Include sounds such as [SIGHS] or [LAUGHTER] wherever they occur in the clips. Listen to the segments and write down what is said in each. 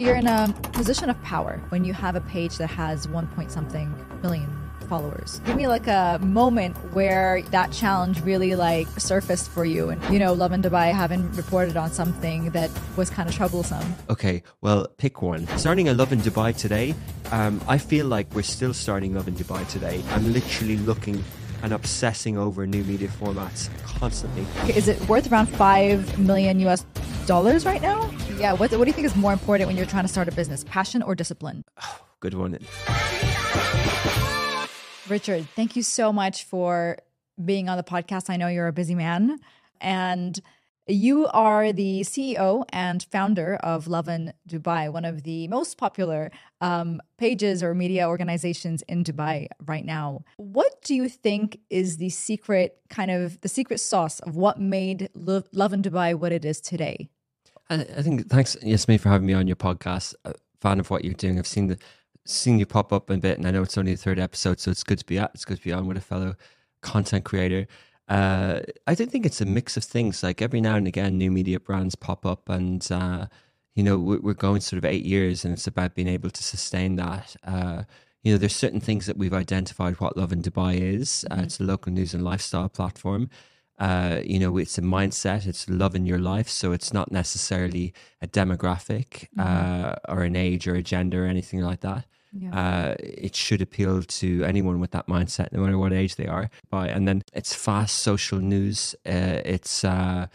You're in a position of power when you have a page that has one point something million followers. Give me like a moment where that challenge really like surfaced for you and you know Lovin Dubai having reported on something that was kind of troublesome. Okay, well, pick one. Starting a Lovin Dubai today, um, I feel like we're still starting Lovin Dubai today. I'm literally looking and obsessing over new media formats constantly. Is it worth around 5 million US dollars right now? Yeah, what, what do you think is more important when you're trying to start a business, passion or discipline? [SIGHS] Good one. Richard, thank you so much for being on the podcast. I know you're a busy man and you are the CEO and founder of Lovin Dubai, one of the most popular um, pages or media organizations in Dubai right now. What do you think is the secret, kind of the secret sauce of what made Lo- Lovin Dubai what it is today? I, I think thanks, Yasmin, for having me on your podcast. A fan of what you're doing. I've seen the seen you pop up a bit, and I know it's only the third episode, so it's good to be at. It's good to be on with a fellow content creator. Uh, I don't think it's a mix of things. Like every now and again, new media brands pop up, and uh, you know we're going sort of eight years, and it's about being able to sustain that. Uh, you know, there's certain things that we've identified what Lovin Dubai is. Uh, mm-hmm. it's a local news and lifestyle platform. Uh, you know, it's a mindset, it's love in your life. So it's not necessarily a demographic mm-hmm. uh, or an age or a gender or anything like that. Yeah. Uh, it should appeal to anyone with that mindset, no matter what age they are. And then it's fast social news. Uh, it's uh,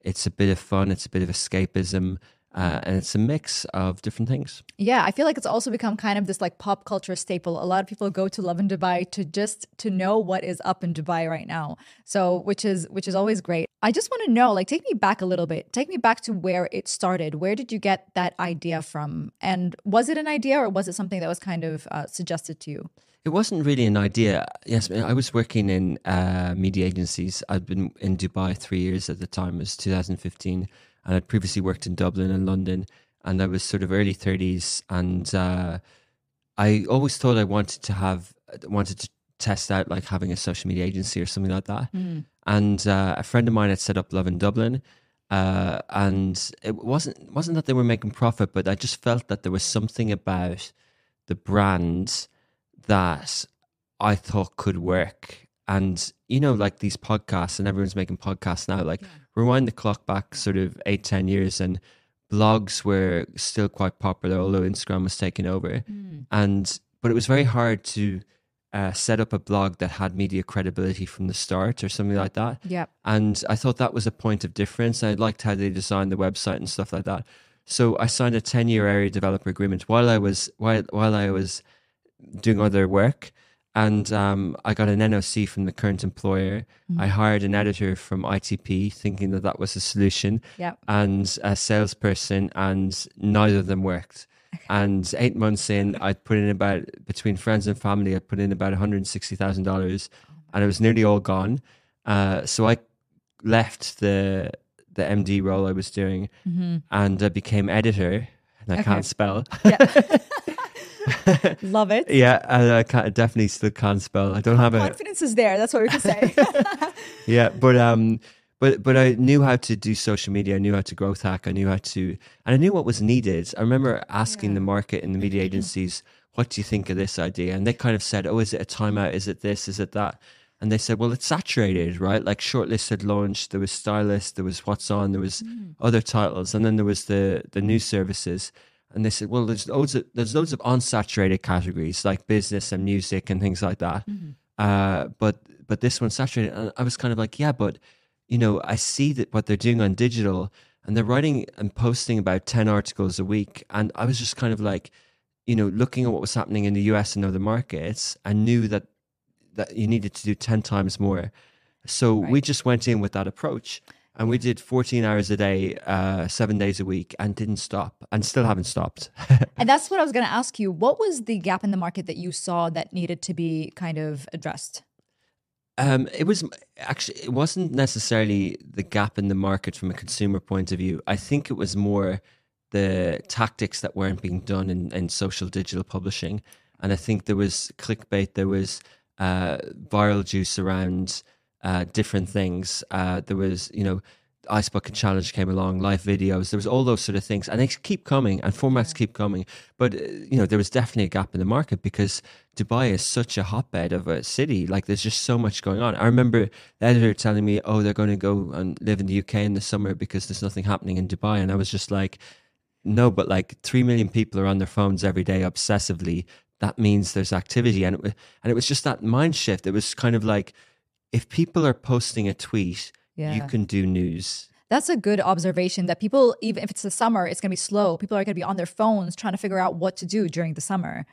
it's a bit of fun. It's a bit of escapism. Uh, and it's a mix of different things. Yeah, I feel like it's also become kind of this like pop culture staple. A lot of people go to Lovin Dubai to just to know what is up in Dubai right now. So, which is which is always great. I just want to know, like, take me back a little bit. Take me back to where it started. Where did you get that idea from? And was it an idea, or was it something that was kind of uh, suggested to you? It wasn't really an idea. Yes, I was working in uh, media agencies. I'd been in Dubai three years at the time. It was 2015 and I'd previously worked in Dublin and London, and I was sort of early thirties, and uh, I always thought I wanted to have wanted to test out like having a social media agency or something like that. Mm. And uh, a friend of mine had set up Lovin Dublin, uh, and it wasn't wasn't that they were making profit, but I just felt that there was something about the brand that I thought could work. And you know, like these podcasts, and everyone's making podcasts now. Like yeah rewind the clock back sort of eight, ten years, and blogs were still quite popular, although Instagram was taking over. Mm. And but it was very hard to uh, set up a blog that had media credibility from the start or something like that. Yeah. And I thought that was a point of difference. I liked how they designed the website and stuff like that. So I signed a ten year area developer agreement while I was while while I was doing other work and um, I got an NOC from the current employer. Mm-hmm. I hired an editor from ITP, thinking that that was a solution, yep. and a salesperson, and neither of them worked. [LAUGHS] and eight months in, I'd put in about between friends and family, I put in about one hundred sixty thousand dollars, and it was nearly all gone. Uh, so I left the the MD role I was doing, mm-hmm. and I became editor. And I okay. can't spell. Yeah. [LAUGHS] [LAUGHS] [LAUGHS] Love it. Yeah, and I can definitely still can't spell. I don't have confidence a confidence is there. That's what we can say. [LAUGHS] [LAUGHS] yeah, but um, but but I knew how to do social media. I knew how to growth hack. I knew how to, and I knew what was needed. I remember asking yeah. the market and the media agencies, "What do you think of this idea?" And they kind of said, "Oh, is it a Time Out? Is it this? Is it that?" And they said, "Well, it's saturated, right? Like Shortlist had launched. There was Stylist. There was What's On. There was mm. other titles, and then there was the the news services." And they said, well, there's loads of there's loads of unsaturated categories like business and music and things like that. Mm-hmm. Uh, but but this one's saturated, and I was kind of like, yeah, but you know, I see that what they're doing on digital, and they're writing and posting about ten articles a week, and I was just kind of like, you know, looking at what was happening in the U.S. and other markets, I knew that that you needed to do ten times more. So right. we just went in with that approach and we did 14 hours a day uh, seven days a week and didn't stop and still haven't stopped. [LAUGHS] And that's what i was going to ask you. What was the gap in the market that you saw that needed to be kind of addressed? Um, it was actually it wasn't necessarily the gap in the market from a consumer point of view. I think it was more the tactics that weren't being done in, in social digital publishing. And i think there was clickbait there was uh, viral juice around uh, different things. Uh, there was, you know, Ice Bucket Challenge came along, live videos. There was all those sort of things, and they keep coming, and formats keep coming. But uh, you know, there was definitely a gap in the market because Dubai is such a hotbed of a city. Like, there's just so much going on. I remember the editor telling me, "Oh, they're going to go and live in the UK in the summer because there's nothing happening in Dubai," and I was just like, "No, but like three million people are on their phones every day obsessively. That means there's activity." And it, and it was just that mind shift. It was kind of like, if people are posting a tweet yeah. you can do news. That's a good observation that people, even if it's the summer, it's going to be slow. People are going to be on their phones trying to figure out what to do during the summer.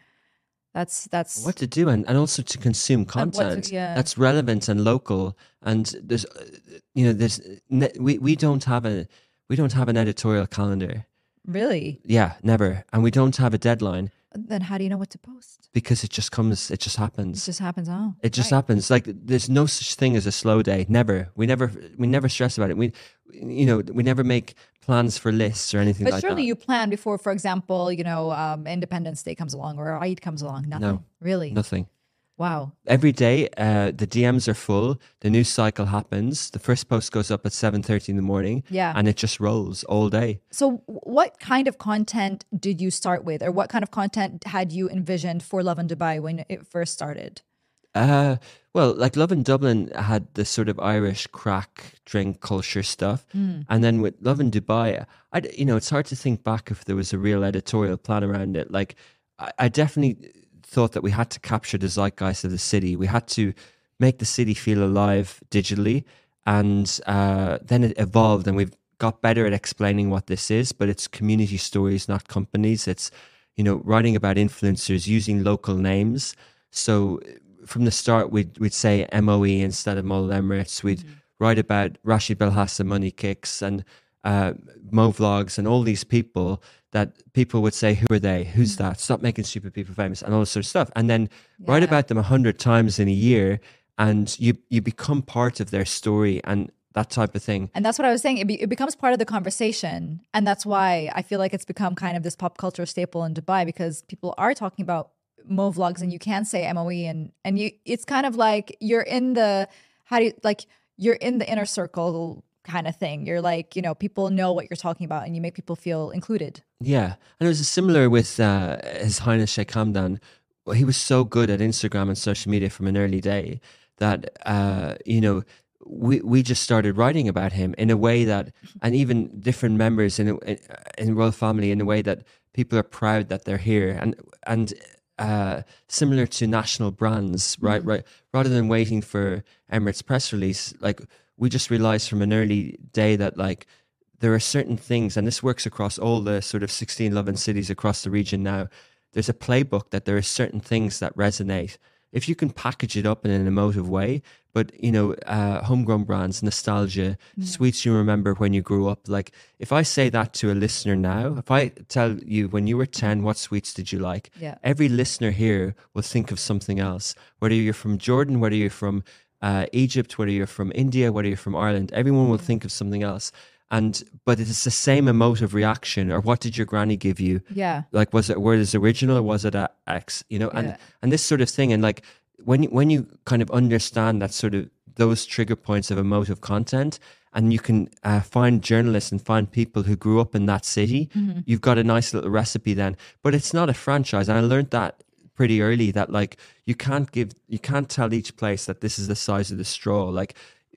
That's that's What to do and, and also to consume what to- content yeah. that's relevant and local. And there's, you know, there's we we don't have a we don't have an editorial calendar. really. Yeah, never. And we don't have a deadline Then how do you know what to post? because it just comes. It just happens. It just happens. Oh, It just right. happens. Like there's no such thing as a slow day. Never. We never. We never stress about it. We, you know, we never make plans for lists or anything like that. But like surely that. you plan before, for example, you know, um, Independence Day comes along or Eid comes along. Nothing. Really? Nothing. Wow. every day uh, the dms are full the news cycle happens the first post goes up at 7.30 in the morning Yeah. and it just rolls all day So, what kind of content did you start with, or what kind of content had you envisioned for Lovin Dubai when it first started? uh, well like Lovin Dublin had the sort of irish craic drink culture stuff and then with Lovin Dubai I, you know it's hard to think back if there was a real editorial plan around it like I, I definitely thought that we had to capture the zeitgeist of the city. We had to make the city feel alive digitally and uh, then it evolved and we've got better at explaining what this is but it's community stories not companies. It's you know writing about influencers using local names. So from the start we'd, we'd say moe instead of Mall emirates. We'd write about Rashed Belhasa money kicks and uh, mo vlogs and all these people that people would say who are they? Who's that? Stop making stupid people famous and all this sort of stuff. And then write about them a hundred times in a year and you you become part of their story and that type of thing. And that's what I was saying. It, be, it becomes part of the conversation. And that's why I feel like it's become kind of this pop culture staple in Dubai because people are talking about Mo vlogs and you can say MOE and, and you, it's kind of like you're in the, how do you, like, you're in the inner circle kind of thing. You're like, you know, people know what you're talking about and you make people feel included. Yeah, and it was similar with uh, His Highness Sheikh Hamdan. He was so good at Instagram and social media from an early day that uh, you know we we just started writing about him in a way that, and even different members in in, in royal family in a way that people are proud that they're here and and. Uh, similar to national brands, right? Right. Rather than waiting for Emirates press release, like we just realized from an early day that like there are certain things, and this works across all the sort of 16 loving cities across the region now. There's a playbook that there are certain things that resonate. If you can package it up in an emotive way, but you know, uh, homegrown brands, nostalgia, sweets you remember when you grew up. Like, if I say that to a listener now, if I tell you when you were 10, what sweets did you like? Yeah. Every listener here will think of something else. Whether you're from Jordan, whether you're from uh, Egypt, whether you're from India, whether you're from Ireland, everyone will think of something else. And but it's the same emotive reaction. Or what did your granny give you? Yeah. Like was it word is original or was it a X? You know, and Yeah. and this sort of thing. And like when you, when you kind of understand that sort of those trigger points of emotive content, and you can uh, find journalists and find people who grew up in that city, you've got a nice little recipe then. But it's not a franchise, and I learned that pretty early that like you can't give you can't tell each place that this is the size of the straw like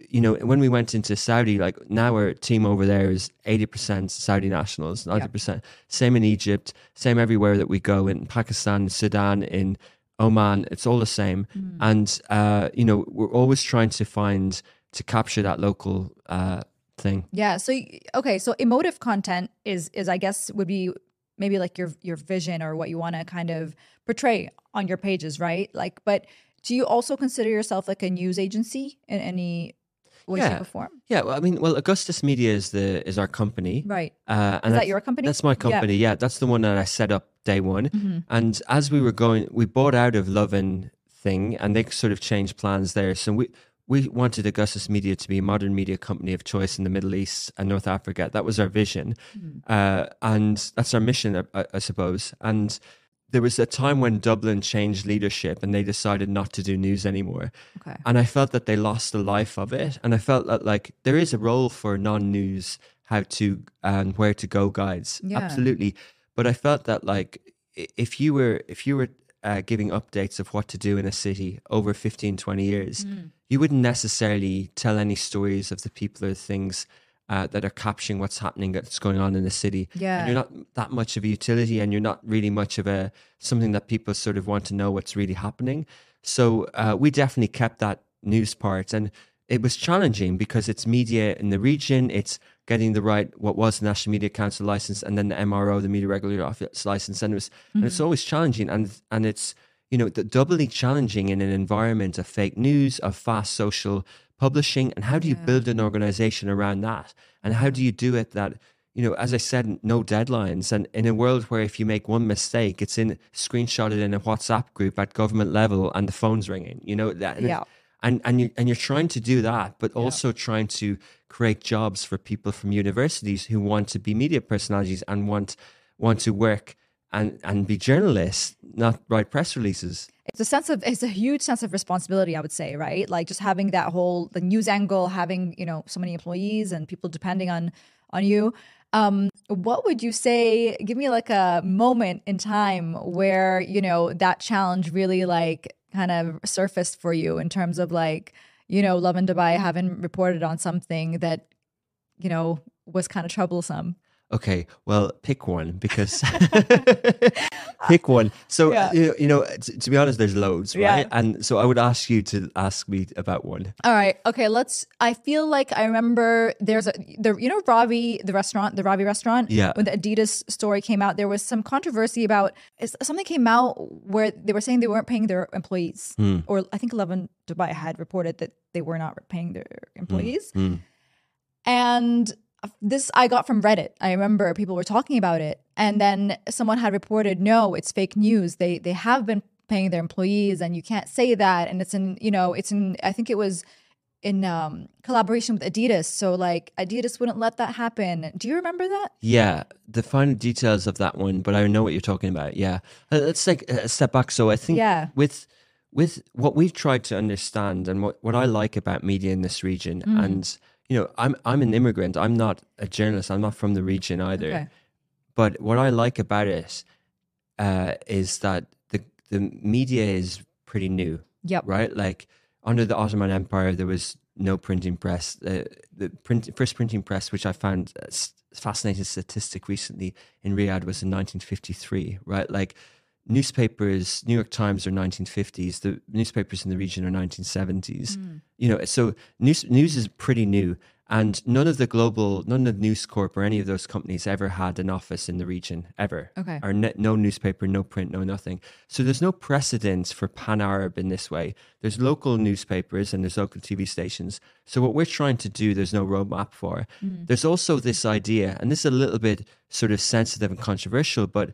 you know when we went into saudi like now our team over there is 80% saudi nationals 90% same in egypt same everywhere that we go in pakistan sudan in oman it's all the same and uh you know we're always trying to find to capture that local uh thing Yeah. So okay. So emotive content is is I guess would be maybe like your your vision or what you want to kind of portray on your pages, right? Like, but do you also consider yourself like a news agency in any way, Yeah. shape, or form? yeah well, i mean well augustus media is the is our company Right. uh and Is that your company? That's my company. Yeah. that's the one that I set up day one. Mm-hmm. And as we were going, we bought out of Lovin thing, and they sort of changed plans there. So we we wanted Augustus Media to be a modern media company of choice in the Middle East and North Africa. That was our vision, Mm-hmm. uh, and that's our mission, I, I- suppose. And there was a time when Dublin changed leadership and they decided not to do news anymore. Okay. And I felt that they lost the life of it. And I felt that like there is a role for non-news, how to and where to go guides. Yeah. Absolutely. But I felt that like if you were if you were uh, giving updates of what to do in a city over 15, 20 years, Mm. You wouldn't necessarily tell any stories of the people or things uh, that are capturing what's happening that's going on in the city. Yeah. And you're not that much of a utility and you're not really much of a something that people sort of want to know what's really happening. So uh, we definitely kept that news part and it was challenging because it's media in the region, it's getting the right what was the National Media Council license and then the MRO, the Media Regulator Office license. And it was and it's always challenging and and it's you know the doubly challenging in an environment of fake news, of fast social publishing. And how do you build an organization around that? And how do you do it that you know, as I said, no deadlines. And in a world where if you make one mistake, it's in screenshotted in a WhatsApp group at government level and the phone's ringing, you know, that, and, Yeah. and, and, you, and you're trying to do that, but also trying to create jobs for people from universities who want to be media personalities and want, want to work and, and be journalists, not write press releases. it's a sense of it's a huge sense of responsibility i would say right? Like just having that whole the news angle having you know so many employees and people depending on on you. Um what would you say give me like a moment in time where you know that challenge really like kind of surfaced for you in terms of like you know Lovin Dubai having reported on something that you know was kind of troublesome Okay, well, pick one because [LAUGHS] [LAUGHS] pick one. So Yeah. you, know, you know, t- to be honest, there's loads, Yeah. right? And so I would ask you to ask me about one. All right. Okay. Let's. I feel like I remember there's a the you know Ravi the restaurant the Ravi restaurant. Yeah. When the Adidas story came out, there was some controversy about something came out where they were saying they weren't paying their employees, Hmm. or I think Lovin Dubai had reported that they were not paying their employees, Hmm. and this I got from Reddit. I remember people were talking about it, and then someone had reported, no, it's fake news. They they have been paying their employees, and you can't say that. And it's in you know it's in I think it was in um, collaboration with Adidas. So like Adidas wouldn't let that happen. Do you remember that? Yeah, the fine details of that one, but I know what you're talking about. Yeah, Uh, let's take a step back. So I think Yeah. with with what we've tried to understand and what, what I like about media in this region, Mm. and you know, I'm I'm an immigrant. I'm not a journalist. I'm not from the region either. Okay. But what I like about it uh, is that the the media is pretty new. Yep. right? Like under the Ottoman Empire, there was no printing press. Uh, the print, first printing press, which I found a s- fascinating statistic recently in Riyadh, was in 1953, right? Like newspapers, New York Times are 1950s. The newspapers in the region are 1970s. Hmm. You know, so news news is pretty new. And none of the global, none of News Corp or any of those companies ever had an office in the region, ever. Okay. Or ne- no newspaper, no print, no nothing. So there's no precedent for pan Arab in this way. There's local newspapers and there's local TV stations. So what we're trying to do, there's no roadmap for. Hmm. There's also this idea, and this is a little bit sort of sensitive and controversial, but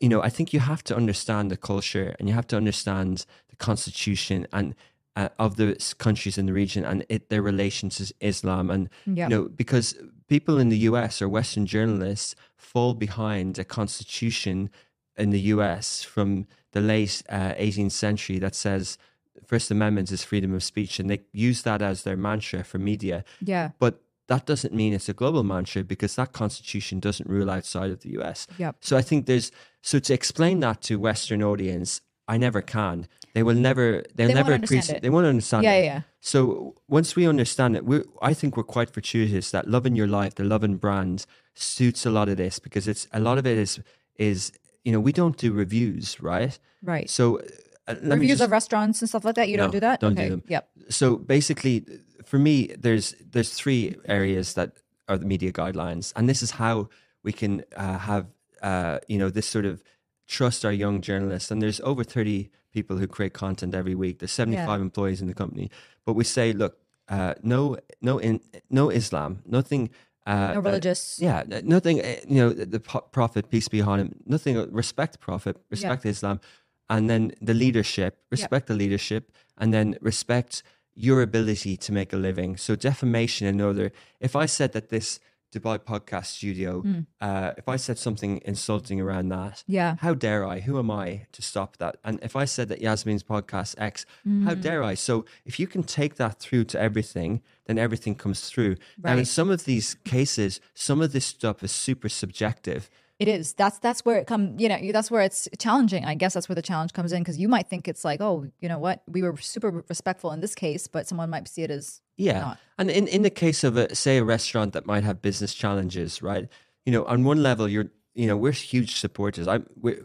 you know, I think you have to understand the culture and you have to understand the constitution and uh, of the countries in the region and it, their relations to Islam. And, Yeah. you know, because people in the US or Western journalists fall behind a constitution in the US from the late uh, 18th century that says First Amendment is freedom of speech. And they use that as their mantra for media. Yeah. But that doesn't mean it's a global mantra because that constitution doesn't rule outside of the US. Yep. So I think there's so to explain that to Western audience, I never can. They will never. They'll They never appreciate. it. They won't understand. Yeah, it. yeah, yeah. So once we understand it, we I think we're quite fortuitous that loving your life, the loving brand, suits a lot of this because it's a lot of it is is you know we don't do reviews, right? Right. So uh, Reviews just- of restaurants and stuff like that. You No, don't do that. don't do okay. them. Yep. so basically for me there's there's three areas that are the media guidelines and this is how we can uh, have uh, you know this sort of trust our young journalists and there's over 30 people who create content every week there's 75 employees in the company but we say look uh, no no in no islam nothing uh, No uh, religious. yeah, nothing. uh, You know, the the prophet, peace be upon him. Nothing. uh, Respect the prophet. Respect Islam, and then the leadership. Respect the leadership, and then respect your ability to make a living. So defamation and other. If I said that this Dubai podcast studio, Hmm. uh, if I said something insulting around that, Yeah. how dare I? Who am I to stop that? And if I said that Yasmin's podcast X, how Hmm. dare I? So if you can take that through to everything, then everything comes through. Now, in some of these cases, some of this stuff is super subjective. It is. That's that's where it come. You know, that's where it's challenging. I guess that's where the challenge comes in because you might think it's like, oh, you know what, we were super respectful in this case, but someone might see it as Yeah. not. And in, in the case of a say a restaurant that might have business challenges, right? You know, on one level you're you know, we're huge supporters. I we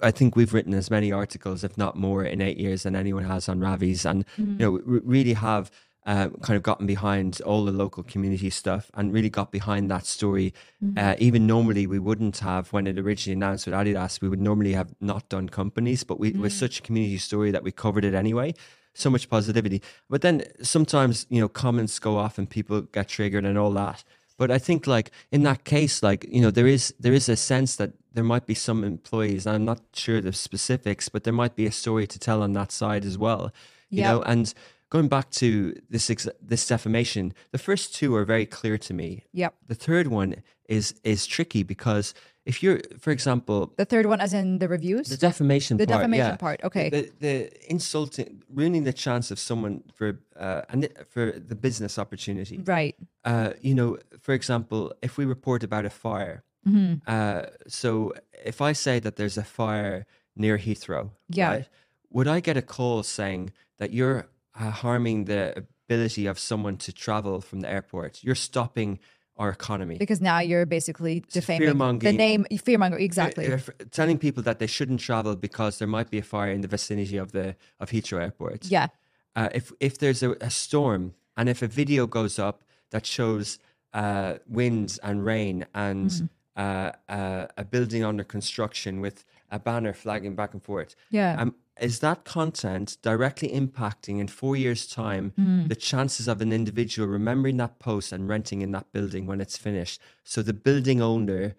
I think we've written as many articles, if not more, in eight years than anyone has on Ravi's, and you mm-hmm. know, we really have uh, kind of gotten behind all the local community stuff and really got behind that story. Uh, even normally, we wouldn't have when it originally announced with Adidas. We would normally have not done companies, but we it was such a community story that we covered it anyway so much positivity. But then sometimes, you know, comments go off and people get triggered and all that. But I think like in that case, like, you know, there is there is a sense that there might be some employees, I'm not sure the specifics, but there might be a story to tell on that side as well. You Yeah. know, and going back to this ex- this defamation, the first two are very clear to me. Yep. The third one is is tricky because if you're, for example, The third one, as in the reviews. the defamation part. The part, defamation yeah. part, okay. The, the insulting, ruining the chance of someone for uh, and for the business opportunity. right. Uh, you know, for example, if we report about a fire, Mm-hmm. uh, so if I say that there's a fire near Heathrow, Yeah. right, would I get a call saying that you're uh, harming the ability of someone to travel from the airport? You're stopping our economy. Because now you're basically defaming the name. Fearmonger. Exactly. Uh, uh, telling people that they shouldn't travel because there might be a fire in the vicinity of the of Heathrow Airport. yeah. Uh, if if there's a, a storm and if a video goes up that shows uh, winds and rain and Mm-hmm. uh, uh, a building under construction with a banner flagging back and forth, Yeah. um, is that content directly impacting in four years' time Mm. the chances of an individual remembering that post and renting in that building when it's finished? So the building owner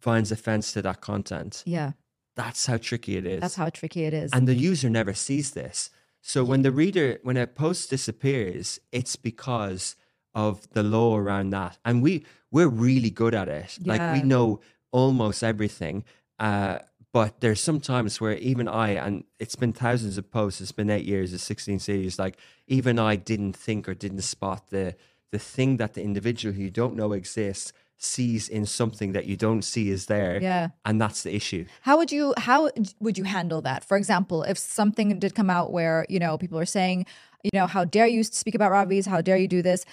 finds offense to that content. Yeah. That's how tricky it is. That's how tricky it is. and the user never sees this. So when the reader, when a post disappears, it's because of the law around that, and we we're really good at it. Like we know almost everything. Uh, but there's some times where even I, and it's been thousands of posts. It's been eight years, it's 16 cities. Like even I didn't think or didn't spot the the thing that the individual who you don't know exists sees in something that you don't see is there. Yeah. and that's the issue. How would you how would you handle that? For example, if something did come out where you know people are saying, you know, how dare you speak about Ravi's? How dare you do this?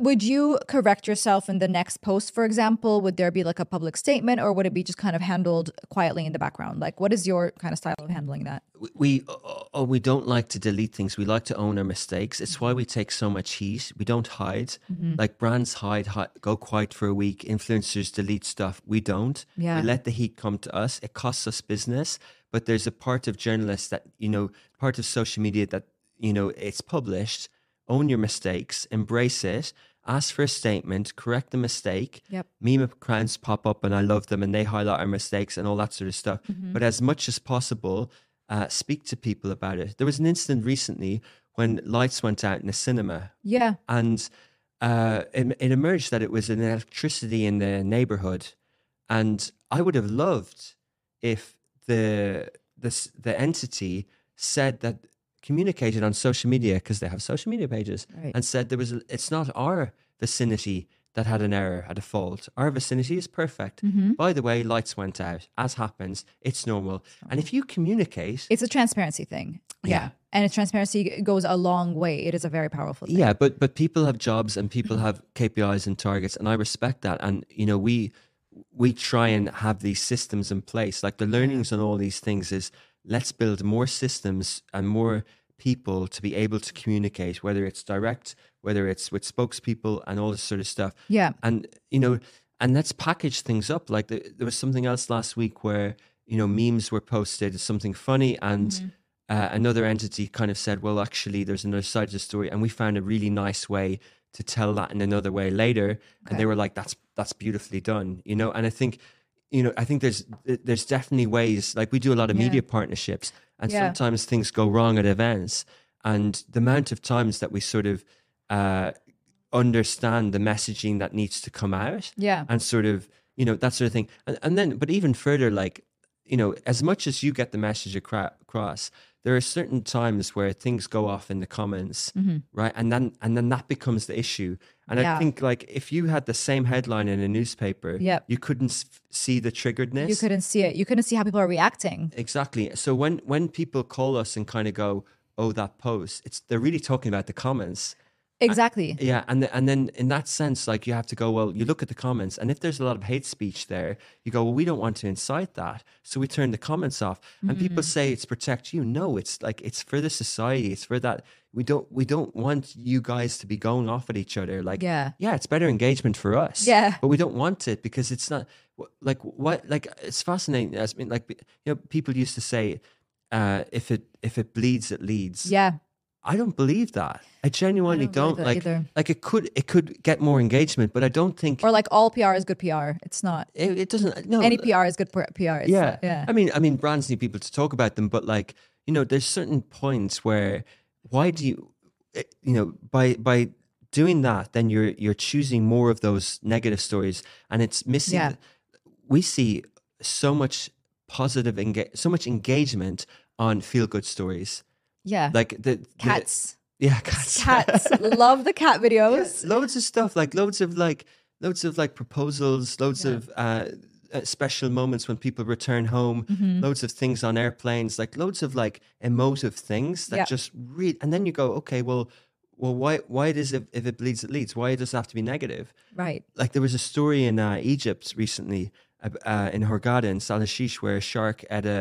Would you correct yourself in the next post, for example? Would there be like a public statement, or would it be just kind of handled quietly in the background? Like, what is your kind of style of handling that? we- we oh, we don't like to delete things. We like to own our mistakes. It's why we take so much heat. We don't hide. Mm-hmm. Like brands hide, hide, go quiet for a week. Influencers delete stuff. We don't. Yeah. We let the heat come to us. It costs us business, but there's a part of journalists that you know, part of social media that you know, it's published. Own your mistakes. Embrace it. Ask for a statement. Correct the mistake Yep. meme accounts pop up and I love them and they highlight our mistakes and all that sort of stuff. Mm-hmm. But as much as possible, uh, speak to people about it. There was an incident recently when lights went out in a cinema Yeah. and uh, it, it emerged that it was an electricity in the neighborhood. And I would have loved if the this the entity said that communicated on social media because they have social media pages Right. and said there was a, it's not our vicinity that had an error had a fault our vicinity is perfect Mm-hmm. by the way lights went out as happens it's normal and if you communicate It's a transparency thing. Yeah. Yeah. And its transparency goes a long way. It is a very powerful thing. Yeah, but but people have jobs and people have [LAUGHS] KPIs and targets, and I respect that. And you know, we we try and have these systems in place. Like the learnings on all these things is let's build more systems and more people to be able to communicate, whether it's direct, whether it's with spokespeople and all this sort of stuff. Yeah. And you know, and let's package things up. Like the, there was something else last week where you know memes were posted, something funny, and uh, another entity kind of said, "Well, actually, there's another side to the story," and we found a really nice way to tell that in another way later. And they were like, "That's that's beautifully done," you know. And I think, you know, I think there's there's definitely ways. Like we do a lot of Yeah. media partnerships, and Yeah. sometimes things go wrong at events, and the amount of times that we sort of uh, understand the messaging that needs to come out Yeah. and sort of you know that sort of thing and, and then but even further like you know as much as you get the message across there are certain times where things go off in the comments mm-hmm. right and then and then that becomes the issue and Yeah. i think like if you had the same headline in a newspaper Yep. you couldn't see the triggeredness You couldn't see it. You couldn't see how people are reacting. exactly so when when people call us and kind of go oh that post it's they're really talking about the comments Exactly. yeah, and and then in that sense, like you have to go. Well, you look at the comments, and if there's a lot of hate speech there, you go, well, we don't want to incite that, so we turn the comments off. And people Mm-hmm. say it's protect you. No, it's like it's for the society. It's for that. We don't we don't want you guys to be going off at each other. Like Yeah. yeah, it's better engagement for us. Yeah. but we don't want it because it's not like what like it's fascinating. I mean, like you know, people used to say, uh, if it if it bleeds, it leads. Yeah. I don't believe that. I genuinely don't don't, like either. like it could it could get more engagement, but I don't think Or like all PR is good PR. It's not. it, it doesn't. No, Any PR is good pr-. It's yeah, not- yeah. I mean, I mean, brands need people to talk about them, but like you know, there's certain points where why do you, eh, you know, by by doing that, then you're you're choosing more of those negative stories, and it's missing. Yeah. We see so much positive enga- so much engagement on feel good stories, yeah. like the, the Cats. yeah, cats, Cats. Love the cat [LAUGHS] videos. loads of stuff like loads of like loads of like proposals loads of uh, uh, special moments when people return home Mm-hmm. loads of things on airplanes like loads of like emotive things that Yeah. just read and then you go okay well well why why does it if it bleeds it leads why does it have to be negative Right. like there was a story in uh, Egypt recently uh, uh, in Hurghada in Sahl Hasheesh where a shark had a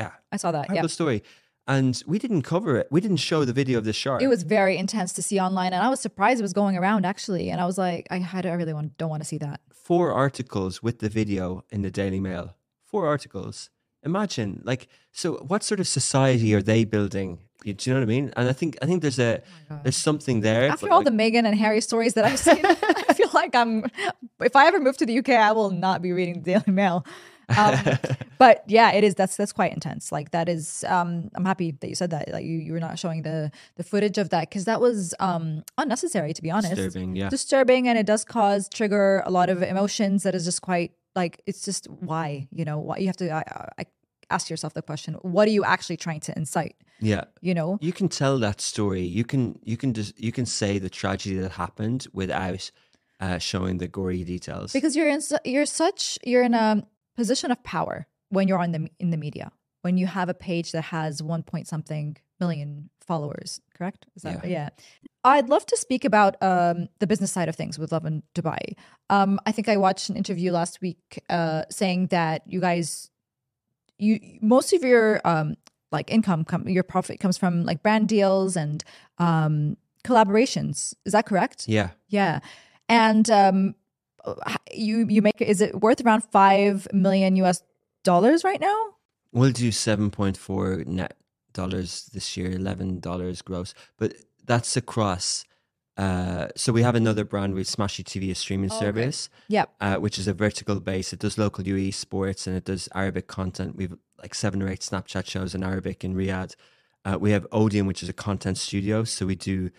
yeah I saw that. Yeah. story and we didn't cover it we didn't show the video of the shark It was very intense to see online, and I was surprised it was going around actually. And I was like, I had, I really want, don't want to see that. four articles with the video in the Daily Mail. Four articles. Imagine, like, so what sort of society are they building? You- Do you know what I mean? And I think I think there's a oh there's something there. After but, all like, the Meghan and Harry stories that I've seen, [LAUGHS] I feel like I'm. If I ever move to the UK, I will not be reading the Daily Mail. Um, [LAUGHS] but yeah, it is. That's that's quite intense. Like that is. Um, I'm happy that you said that. Like you, you were not showing the the footage of that because that was um unnecessary to be honest. disturbing, yeah. disturbing and it does cause trigger a lot of emotions that is just quite like it's just why you know why you have to I, I ask yourself the question what are you actually trying to incite yeah. you know You can tell that story. You can you can just you can say the tragedy that happened without uh, showing the gory details. because you're in you're such you're in a position of power when you're on the in the media when you have a page that has one point something million followers correct? Is that yeah, i'd love to speak about um, the business side of things with love in dubai. Um, i think i watched an interview last week uh, saying that you guys you most of your um, like income come your profit comes from like brand deals and um, collaborations. Is that correct? Yeah. yeah. And um you you make is it worth around 5 million US dollars right now? We'll do seven point four net dollars this year, eleven dollars gross. But that's across uh so we have another brand with Smashi TV, a streaming Oh, okay. service. Yep. uh, which is a vertical base. It does local UE sports and it does Arabic content. We've like seven or eight Snapchat shows in Arabic in Riyadh. Uh, we have Odeon, which is a content studio. So we do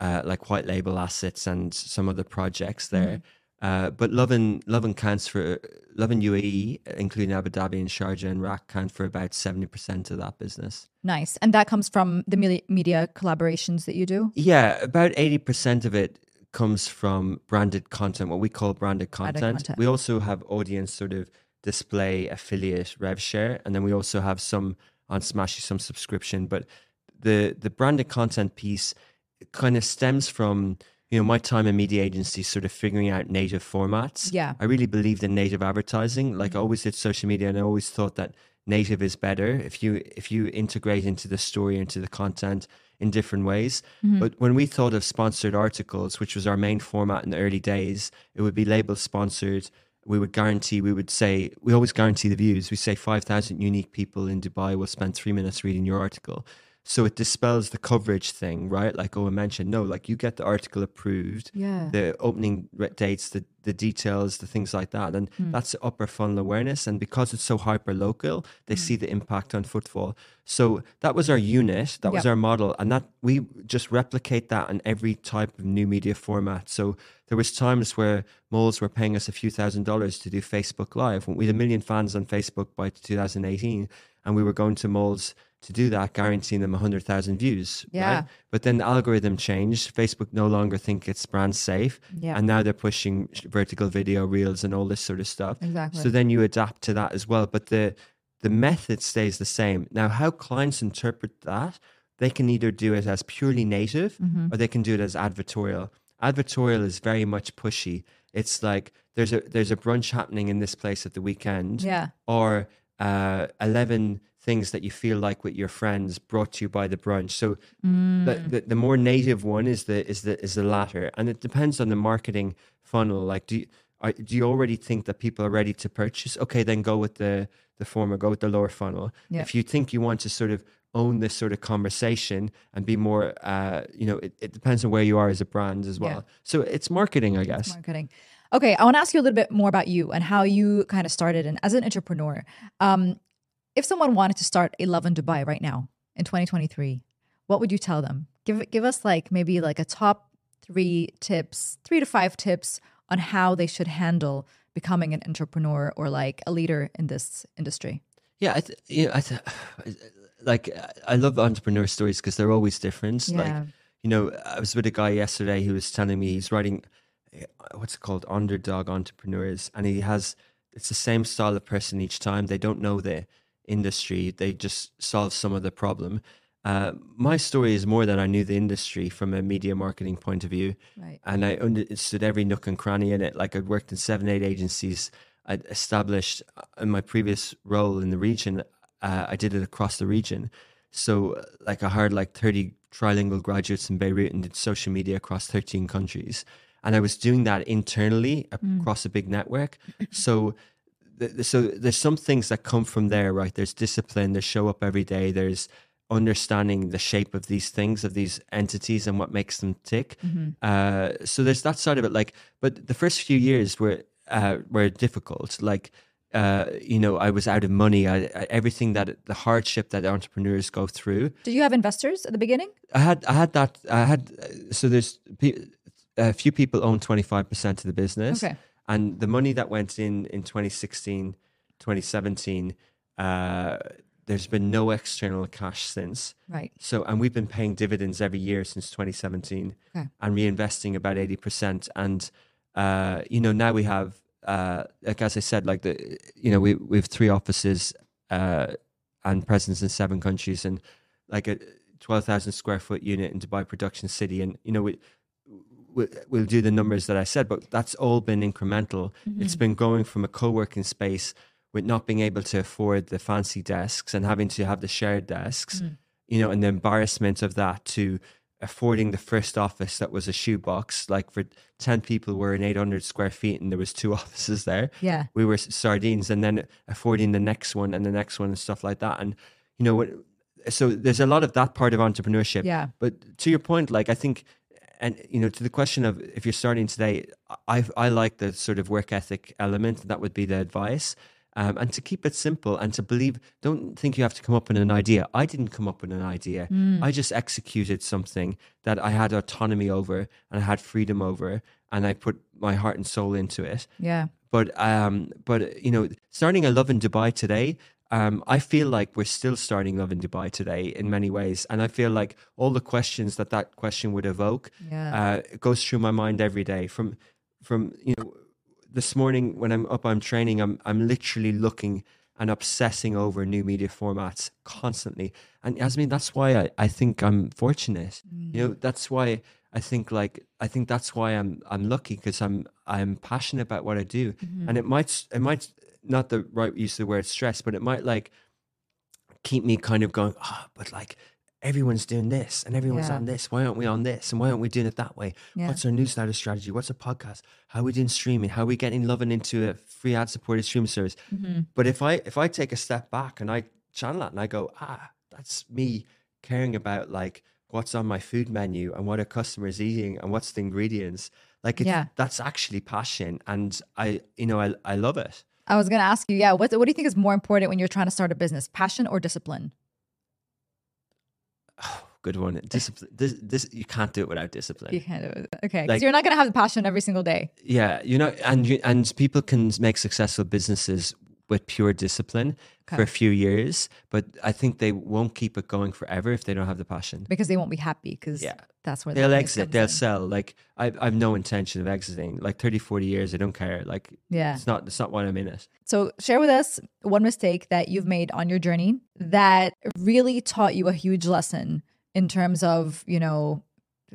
uh, like white label assets and some other projects there. Uh, but Love and Love and counts for Lovin UAE, including Abu Dhabi and Sharjah and RAK, count for about seventy percent of that business. Nice. And that comes from the media collaborations that you do? Yeah, about 80% of it comes from branded content, what we call branded Branded content. content. We also have audience sort of display affiliate rev share, and then we also have some on Smashi, some subscription. But the the branded content piece kind of stems from you know my time in media agency, sort of figuring out native formats. Yeah. I really believed in native advertising. Like I mm-hmm. always did social media, and I always thought that native is better if you if you integrate into the story, into the content in different ways. Mm-hmm. But when we thought of sponsored articles, which was our main format in the early days, it would be labeled sponsored. We would guarantee, we would say, we always guarantee the views. We say 5,000 unique people in Dubai will spend three minutes reading your article. So it dispels the coverage thing, right? Like oh, Owen mentioned, no, like you get the article approved Yeah. the opening dates, the the details, the things like that. And hmm. that's upper funnel awareness. And because it's so hyper local, they hmm. see the impact on footfall. So that was our unit, that was our model. And that we just replicate that in every type of new media format. So there was times where moles were paying us a few thousand dollars to do Facebook Live. We had a million fans on Facebook by 2018, and we were going to moles to do that, guaranteeing them 100,000 views. Yeah. Right? But then the algorithm changed. Facebook no longer think it's brand safe. Yeah. And now they're pushing vertical video reels and all this sort of stuff. Exactly. So then you adapt to that as well. But the the method stays the same. Now, how clients interpret that, they can either do it as purely native Mm-hmm. or they can do it as advertorial. Advertorial is very much pushy. It's like there's a there's a brunch happening in this place at the weekend yeah. or uh, 11 things that you feel like with your friends brought to you by the brunch so Mm. the, the, the more native one is the is the is the latter and it depends on the marketing funnel like do you, are, do you already think that people are ready to purchase okay then go with the the former go with the lower funnel Yeah. if you think you want to sort of own this sort of conversation and be more uh you know it, it depends on where you are as a brand as Yeah. well so it's marketing i guess marketing. Okay, I want to ask you a little bit more about you and how you kind of started and as an entrepreneur. Um, if someone wanted to start a Lovin Dubai right now in 2023, what would you tell them? Give give us like maybe like a top three tips, three to five tips on how they should handle becoming an entrepreneur or like a leader in this industry. Yeah, I th- you know, I th- [SIGHS] like I love entrepreneur stories because they're always different. Yeah. Like you know, I was with a guy yesterday who was telling me he's writing uh, what's it called underdog entrepreneurs, and he has it's the same style of person each time. They don't know the industry; they just solve some of the problem. Uh, my story is more that I knew the industry from a media marketing point of view Right. and I understood every nook and cranny in it. Like I'd worked in seven, eight agencies. I'd established uh, in my previous role in the region. Uh, I did it across the region. So, uh, like, I hired like thirty trilingual graduates in Beirut and did social media across thirteen countries. And I was doing that internally across a big network. So, so there's some things that come from there, right? There's discipline. There's show up every day. There's understanding the shape of these things, of these entities, and what makes them tick. Uh, so there's that side of it. Like, but the first few years were uh, were difficult. Like, uh, you know, I was out of money. I, I, everything that the hardship that entrepreneurs go through. Did you have investors at the beginning? I had, I had that. I had. uh, So there's pe- a few people own 25 percent of the business. Okay. And the money that went in in 2016, 2017, uh, there's been no external cash since. Right. So, and we've been paying dividends every year since 2017 Okay. and reinvesting about 80%. And, uh, you know, now we have, uh, like, as I said, like the, you know, we, we have three offices, uh, and presence in seven countries and like a 12,000 square foot unit in Dubai production city. And, you know, we, we- we'll do the numbers that I said, but that's all been incremental. Mm-hmm. It's been going from a co-working space with not being able to afford the fancy desks and having to have the shared desks, mm. you know, and the embarrassment of that to affording the first office that was a shoebox. Like for 10 people, we're in 800 square feet and there was two [LAUGHS] offices there Yeah. we were sardines and then affording the next one and the next one and stuff like that and you know so there's a lot of that part of entrepreneurship Yeah. but to your point like i think and you know to the question of if you're starting today i i like the sort of work ethic element. That would be the advice. Um, and to keep it simple and to believe don't think you have to come up with an idea. I didn't come up with an idea. I just executed something that i had autonomy over and i had freedom over and i put my heart and soul into it. Yeah. but um but you know starting a Lovin Dubai today um i feel like we're still starting Lovin Dubai today in many ways and i feel like all the questions that that question would evoke Yeah. uh goes through my mind every day. From from you know this morning when i'm up i'm training i'm i'm literally looking and obsessing over new media formats constantly. And Yasmin, that's why I, I think i'm fortunate. You know that's why i think like i think that's why i'm i'm lucky because i'm i'm passionate about what i do. And it might it might not the right use of the word stress but it might like keep me kind of going ah but like everyone's doing this and everyone's Yeah. on this why aren't we on this and why aren't we doing it that way Yeah. what's our newsletter strategy what's a podcast how are we doing streaming how are we getting loving into a free ad supported streaming service Mm-hmm. but if i if i take a step back and i channel that and i go ah that's me caring about like what's on my food menu and what a customer is eating and what's the ingredients Like it's, Yeah. that's actually passion, and I you know I I love it. I was going to ask you, yeah, what, what do you think is more important when you're trying to start a business, passion or discipline? Oh, [SIGHS] Good one. Discipline. This this you can't do it without discipline. You kind of, okay. 'cause Like- you're not going to have the passion every single day. Yeah, you know, and you, and people can make successful businesses with pure discipline for a few years, but I think they won't keep it going forever if they don't have the passion. because they won't be happy because Yeah. That's where They'll exit, they'll in. sell. Like I, I have no intention of exiting. Like 30, 40 years, I don't care. Like Yeah. it's not, it's not why I'm in it. So share with us one mistake that you've made on your journey that really taught you a huge lesson in terms of, you know,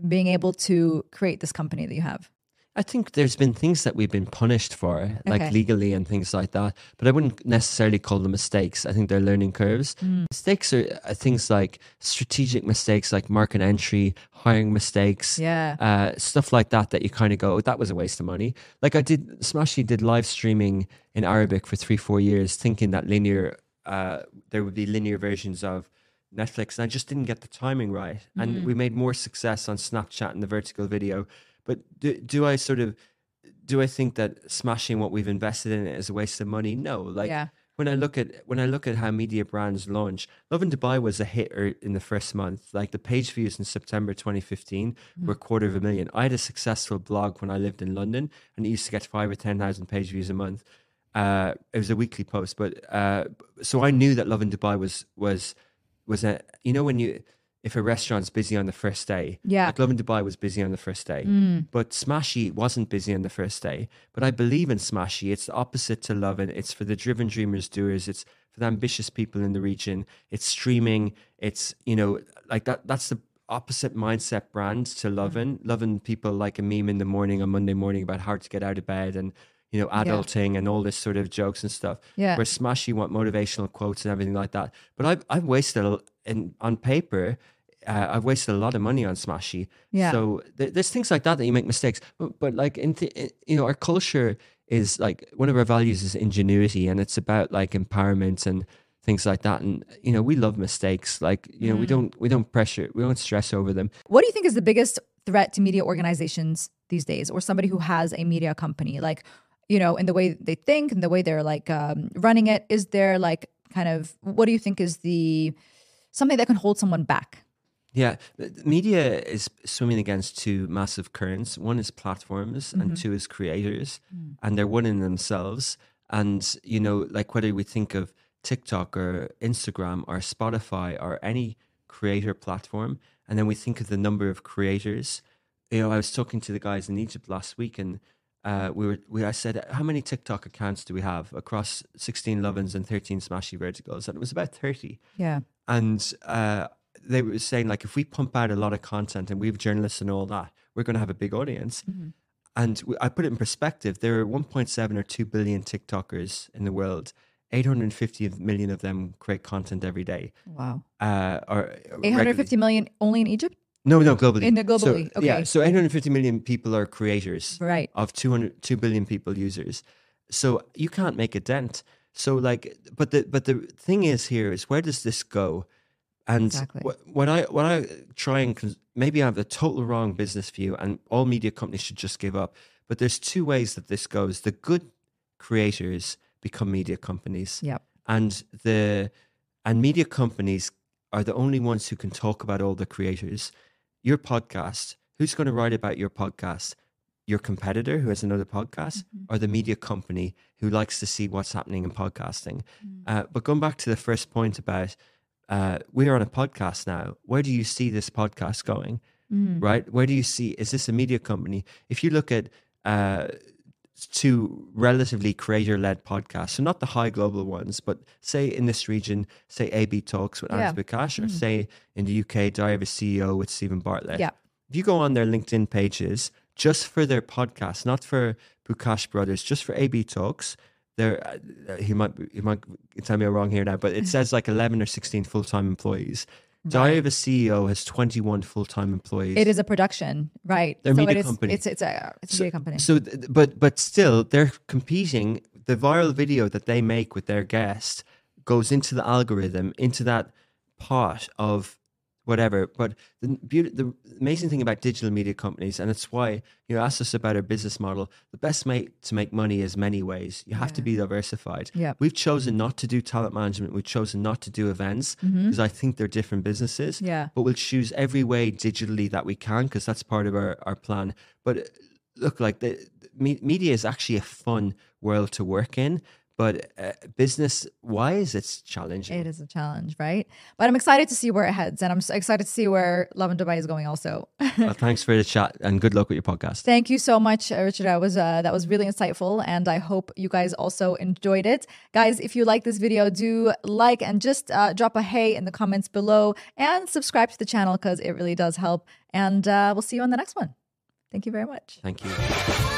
being able to create this company that you have. I think there's been things that we've been punished for, like Okay. legally and things like that. But I wouldn't necessarily call them mistakes. I think they're learning curves. Mm. Mistakes are uh, things like strategic mistakes, like market entry, hiring mistakes, Yeah. uh, stuff like that. That you kind of go, oh, that was a waste of money. Like I did, Smashi did live streaming in Arabic for three, four years, thinking that linear, uh, there would be linear versions of Netflix, and I just didn't get the timing right. And we made more success on Snapchat and the vertical video. But do, do I sort of do I think that smashing what we've invested in it is a waste of money? No. Like Yeah. when I look at when I look at how media brands launch, Lovin Dubai was a hit in the first month. Like the page views in September 2015 were a quarter of a million. I had a successful blog when I lived in London, and it used to get five or ten thousand page views a month. Uh, it was a weekly post, but uh, so I knew that Lovin Dubai was was was a you know when you if a restaurant's busy on the first day, Yeah. like Lovin Dubai was busy on the first day, mm. but Smashi wasn't busy on the first day. But I believe in Smashi. It's the opposite to Lovin. It's for the driven dreamers, doers. It's for the ambitious people in the region. It's streaming. It's you know like that. That's the opposite mindset brand to mm. Lovin. Lovin people like a meme in the morning on Monday morning about how to get out of bed and you know adulting and all this sort of jokes and stuff. Yeah. Where Smashi want motivational quotes and everything like that. But I've I've wasted a, in on paper. Uh, I've wasted a lot of money on Smashi. Yeah. So th- there's things like that that you make mistakes. But, but like in th- you know, our culture is like one of our values is ingenuity, and it's about like empowerment and things like that. And you know, we love mistakes. Like you know, we don't we don't pressure, we don't stress over them. What do you think is the biggest threat to media organizations these days, or somebody who has a media company? Like, you know, in the way they think and the way they're like um, running it. Is there like kind of what do you think is the something that can hold someone back? Yeah, media is swimming against two massive currents. One is platforms, and mm-hmm. two is creators, mm. and they're one in themselves. And you know, like whether we think of TikTok or Instagram or Spotify or any creator platform, and then we think of the number of creators. You know, I was talking to the guys in Egypt last week, and uh, we were we I said, how many TikTok accounts do we have across sixteen Lovins and thirteen Smashi Verticals? And it was about thirty Yeah. and uh, they were saying like if we pump out a lot of content and we have journalists and all that we're going to have a big audience and I put it in perspective there are 1.7 or 2 billion tiktokers in the world 850 million of them create content every day Wow. uh, or Eight hundred fifty million only in Egypt. No no globally In the So, globally, yeah okay. so 850 million people are creators Right. of 200 2 billion people users so you can't make a dent so like but the but the thing is here is where does this go and Exactly. what, what i what i try and maybe i have the total wrong business view and all media companies should just give up but there's two ways that this goes the good creators become media companies Yep. and the and media companies are the only ones who can talk about all the creators your podcast who's going to write about your podcast? Your competitor who has another podcast or the media company who likes to see what's happening in podcasting? Uh, but going back to the first point about uh, we're on a podcast now where do you see this podcast going? Right? Where do you see is this a media company? If you look at uh, two relatively creator-led podcasts, so not the high global ones, but say in this region, say AB Talks with Yeah. Anas Bukash, or say in the UK, Diary of a CEO with Steven Bartlett. Yeah. If you go on their LinkedIn pages, just for their podcast, not for Bukash Brothers, just for AB Talks, there uh, he might he might tell me I'm wrong here now, but it [LAUGHS] says like 11 or 16 full-time employees. Diary of a CEO has 21 full-time employees. It is a production, right? They're so media it is, company. It's it's a it's a media company. So, but but still, they're competing. The viral video that they make with their guest goes into the algorithm, into that part of whatever. But the beauty, the amazing thing about digital media companies, and it's why you asked us about our business model. The best way to make money is many ways. You have to be diversified. Yeah. We've chosen not to do talent management. We've chosen not to do events because I think they're different businesses. Mm-hmm. Yeah. But we'll choose every way digitally that we can because that's part of our, our plan. But uh, look, like the, the media is actually a fun world to work in. But uh, business wise, it's challenging. It is a challenge, right? But I'm excited to see where it heads, and I'm so excited to see where Lovin Dubai is going. Also, well, [LAUGHS] thanks for the chat and good luck with your podcast. thank you so much, uh, Richard. That was uh, that was really insightful, and I hope you guys also enjoyed it, guys. If you like this video, do like and just uh, drop a hey in the comments below, and subscribe to the channel because it really does help. And uh, we'll see you on the next one. Thank you very much. Thank you.